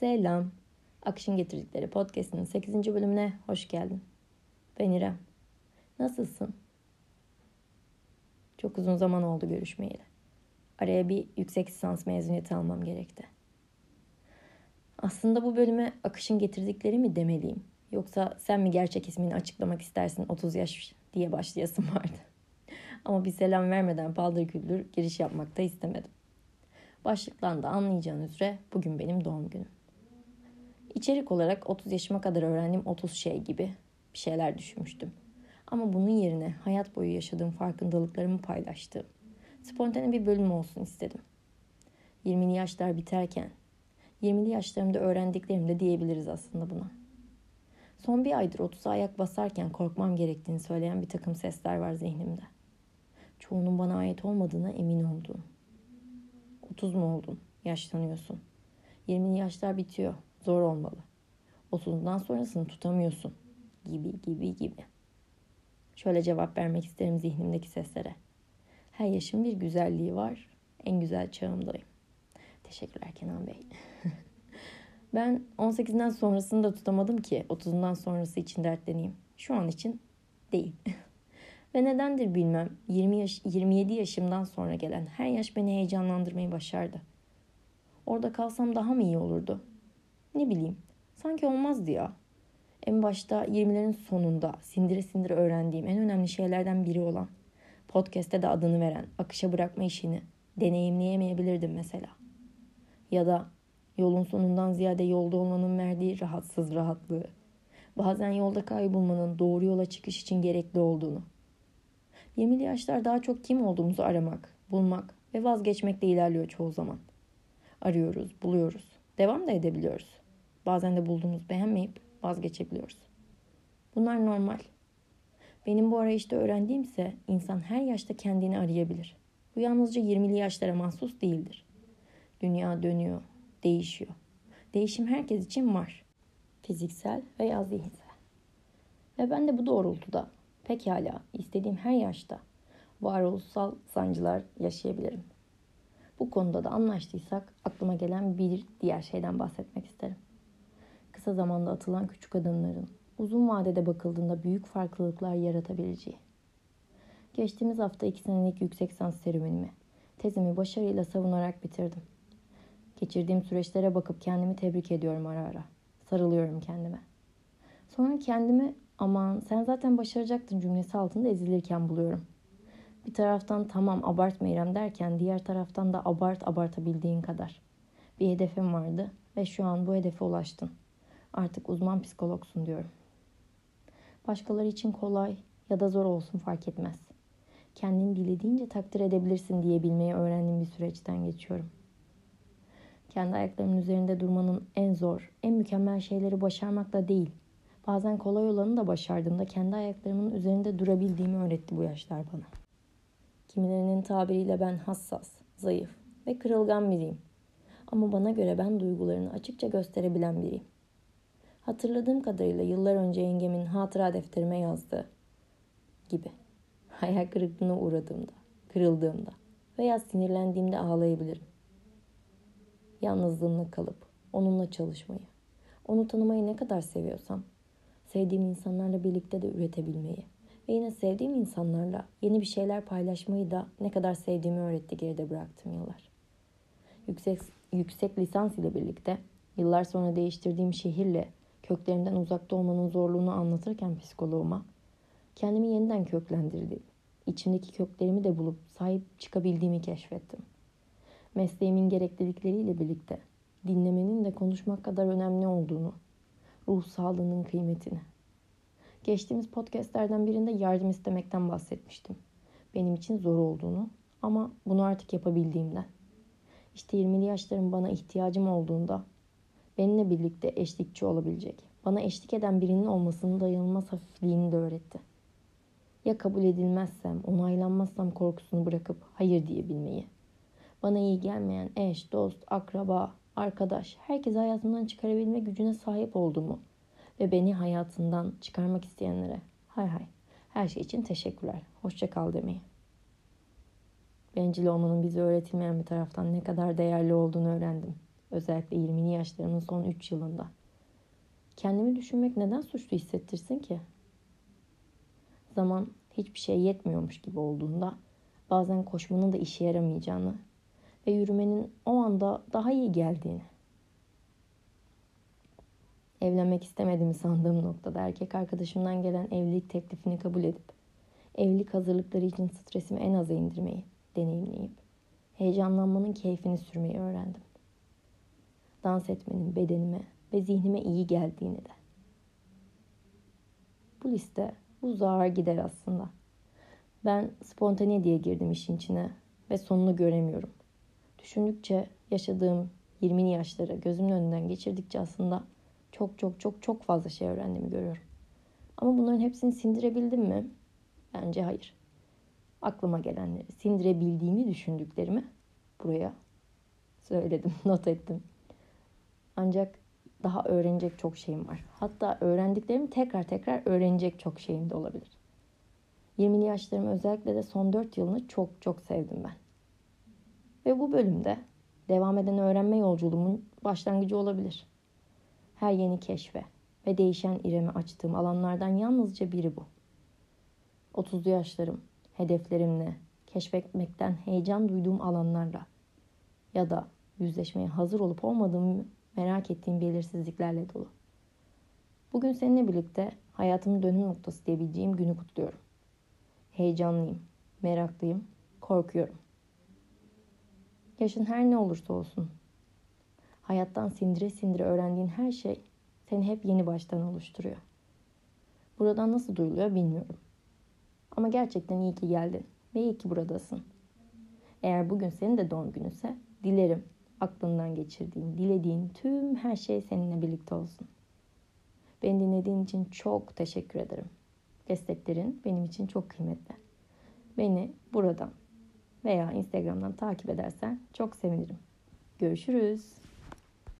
Selam. Akışın Getirdikleri Podcast'ın 8. bölümüne hoş geldin. Ben İrem. Nasılsın? Çok uzun zaman oldu görüşmeyeli. Araya bir yüksek lisans mezuniyeti almam gerekti. Aslında bu bölüme akışın getirdikleri mi demeliyim? Yoksa sen mi gerçek ismini açıklamak istersin 30 yaş diye başlayasım vardı. Ama bir selam vermeden paldır küldür giriş yapmak da istemedim. Başlıktan da anlayacağın üzere bugün benim doğum günüm. İçerik olarak 30 yaşıma kadar öğrendiğim 30 şey gibi bir şeyler düşünmüştüm. Ama bunun yerine hayat boyu yaşadığım farkındalıklarımı paylaştığım, spontane bir bölüm olsun istedim. 20'li yaşlar biterken, 20'li yaşlarımda öğrendiklerim de diyebiliriz aslında buna. Son bir aydır 30'a ayak basarken korkmam gerektiğini söyleyen bir takım sesler var zihnimde. Çoğunun bana ait olmadığına emin olduğum. 30 mu oldun? Yaşlanıyorsun. 20'li yaşlar bitiyor. Zor olmalı. 30'dan sonrasını tutamıyorsun. Gibi gibi gibi. Şöyle cevap vermek isterim zihnimdeki seslere. Her yaşın bir güzelliği var. En güzel çağımdayım. Teşekkürler Kenan Bey. ben 18'den sonrasını da tutamadım ki 30'undan sonrası için dertleneyim. Şu an için değil. Ve nedendir bilmem 20 yaş, 27 yaşımdan sonra gelen her yaş beni heyecanlandırmayı başardı. Orada kalsam daha mı iyi olurdu? Ne bileyim. Sanki olmazdı ya. En başta 20'lerin sonunda sindire sindire öğrendiğim en önemli şeylerden biri olan podcast'te de adını veren akışa bırakma işini deneyimleyemeyebilirdim mesela. Ya da yolun sonundan ziyade yolda olmanın verdiği rahatsız rahatlığı. Bazen yolda kaybolmanın doğru yola çıkış için gerekli olduğunu. 20'li yaşlar daha çok kim olduğumuzu aramak, bulmak ve vazgeçmekle ilerliyor çoğu zaman. Arıyoruz, buluyoruz. Devam da edebiliyoruz. Bazen de bulduğumuz beğenmeyip vazgeçebiliyoruz. Bunlar normal. Benim bu arayışta öğrendiğimse insan her yaşta kendini arayabilir. Bu yalnızca 20'li yaşlara mahsus değildir. Dünya dönüyor, değişiyor. Değişim herkes için var. Fiziksel veya zihinsel. Ve ben de bu doğrultuda pekala istediğim her yaşta varoluşsal sancılar yaşayabilirim. Bu konuda da anlaştıysak aklıma gelen bir diğer şeyden bahsetmek isterim. Kısa zamanda atılan küçük adımların uzun vadede bakıldığında büyük farklılıklar yaratabileceği. Geçtiğimiz hafta iki senelik yüksek sans serüvenimi, tezimi başarıyla savunarak bitirdim. Geçirdiğim süreçlere bakıp kendimi tebrik ediyorum ara ara. Sarılıyorum kendime. Sonra kendimi aman sen zaten başaracaktın cümlesi altında ezilirken buluyorum. Bir taraftan tamam abartma İrem derken diğer taraftan da abart abartabildiğin kadar. Bir hedefim vardı ve şu an bu hedefe ulaştın. Artık uzman psikologsun diyorum. Başkaları için kolay ya da zor olsun fark etmez. Kendini dilediğince takdir edebilirsin diyebilmeyi öğrendiğim bir süreçten geçiyorum. Kendi ayaklarımın üzerinde durmanın en zor, en mükemmel şeyleri başarmakla değil, bazen kolay olanı da başardığımda kendi ayaklarımın üzerinde durabildiğimi öğretti bu yaşlar bana. Kimilerinin tabiriyle ben hassas, zayıf ve kırılgan biriyim. Ama bana göre ben duygularını açıkça gösterebilen biriyim. Hatırladığım kadarıyla yıllar önce yengemin hatıra defterime yazdığı gibi. Hayal kırıklığına uğradığımda, kırıldığımda veya sinirlendiğimde ağlayabilirim. Yalnızlığımla kalıp onunla çalışmayı, onu tanımayı ne kadar seviyorsam, sevdiğim insanlarla birlikte de üretebilmeyi ve yine sevdiğim insanlarla yeni bir şeyler paylaşmayı da ne kadar sevdiğimi öğretti geride bıraktığım yıllar. Yüksek, yüksek lisans ile birlikte yıllar sonra değiştirdiğim şehirle köklerinden uzakta olmanın zorluğunu anlatırken psikoloğuma kendimi yeniden köklendirdiğim, içimdeki köklerimi de bulup sahip çıkabildiğimi keşfettim. Mesleğimin gereklilikleriyle birlikte dinlemenin de konuşmak kadar önemli olduğunu, ruh sağlığının kıymetini. Geçtiğimiz podcastlerden birinde yardım istemekten bahsetmiştim. Benim için zor olduğunu ama bunu artık yapabildiğimden. İşte 20'li yaşların bana ihtiyacım olduğunda benimle birlikte eşlikçi olabilecek, bana eşlik eden birinin olmasının dayanılmaz hafifliğini de öğretti. Ya kabul edilmezsem, onaylanmazsam korkusunu bırakıp hayır diyebilmeyi. Bana iyi gelmeyen eş, dost, akraba, arkadaş, herkesi hayatımdan çıkarabilme gücüne sahip olduğumu ve beni hayatından çıkarmak isteyenlere hay hay her şey için teşekkürler, hoşça kal demeyi. Bencil olmanın bize öğretilmeyen bir taraftan ne kadar değerli olduğunu öğrendim. Özellikle 20'li yaşlarımın son 3 yılında. Kendimi düşünmek neden suçlu hissettirsin ki? Zaman hiçbir şey yetmiyormuş gibi olduğunda bazen koşmanın da işe yaramayacağını ve yürümenin o anda daha iyi geldiğini. Evlenmek istemediğimi sandığım noktada erkek arkadaşımdan gelen evlilik teklifini kabul edip evlilik hazırlıkları için stresimi en aza indirmeyi deneyimleyip heyecanlanmanın keyfini sürmeyi öğrendim. Dans etmenin bedenime ve zihnime iyi geldiğini de. Bu liste uzağa gider aslında. Ben spontane diye girdim işin içine ve sonunu göremiyorum. Düşündükçe yaşadığım 20'li yaşları gözümün önünden geçirdikçe aslında çok çok çok çok fazla şey öğrendiğimi görüyorum. Ama bunların hepsini sindirebildim mi? Bence hayır. Aklıma gelenleri, sindirebildiğimi düşündüklerimi buraya söyledim, not ettim. Ancak daha öğrenecek çok şeyim var. Hatta öğrendiklerimi tekrar tekrar öğrenecek çok şeyim de olabilir. 20'li yaşlarımı özellikle de son 4 yılını çok çok sevdim ben. Ve bu bölümde devam eden öğrenme yolculuğumun başlangıcı olabilir. Her yeni keşfe ve değişen ireme açtığım alanlardan yalnızca biri bu. 30'lu yaşlarım, hedeflerimle, keşfetmekten heyecan duyduğum alanlarla ya da yüzleşmeye hazır olup olmadığımı merak ettiğim belirsizliklerle dolu. Bugün seninle birlikte hayatımın dönüm noktası diyebileceğim günü kutluyorum. Heyecanlıyım, meraklıyım, korkuyorum. Yaşın her ne olursa olsun. Hayattan sindire sindire öğrendiğin her şey seni hep yeni baştan oluşturuyor. Buradan nasıl duyuluyor bilmiyorum. Ama gerçekten iyi ki geldin ve iyi ki buradasın. Eğer bugün senin de doğum gününse dilerim aklından geçirdiğin, dilediğin tüm her şey seninle birlikte olsun. Beni dinlediğin için çok teşekkür ederim. Desteklerin benim için çok kıymetli. Beni buradan veya Instagram'dan takip edersen çok sevinirim. Görüşürüz.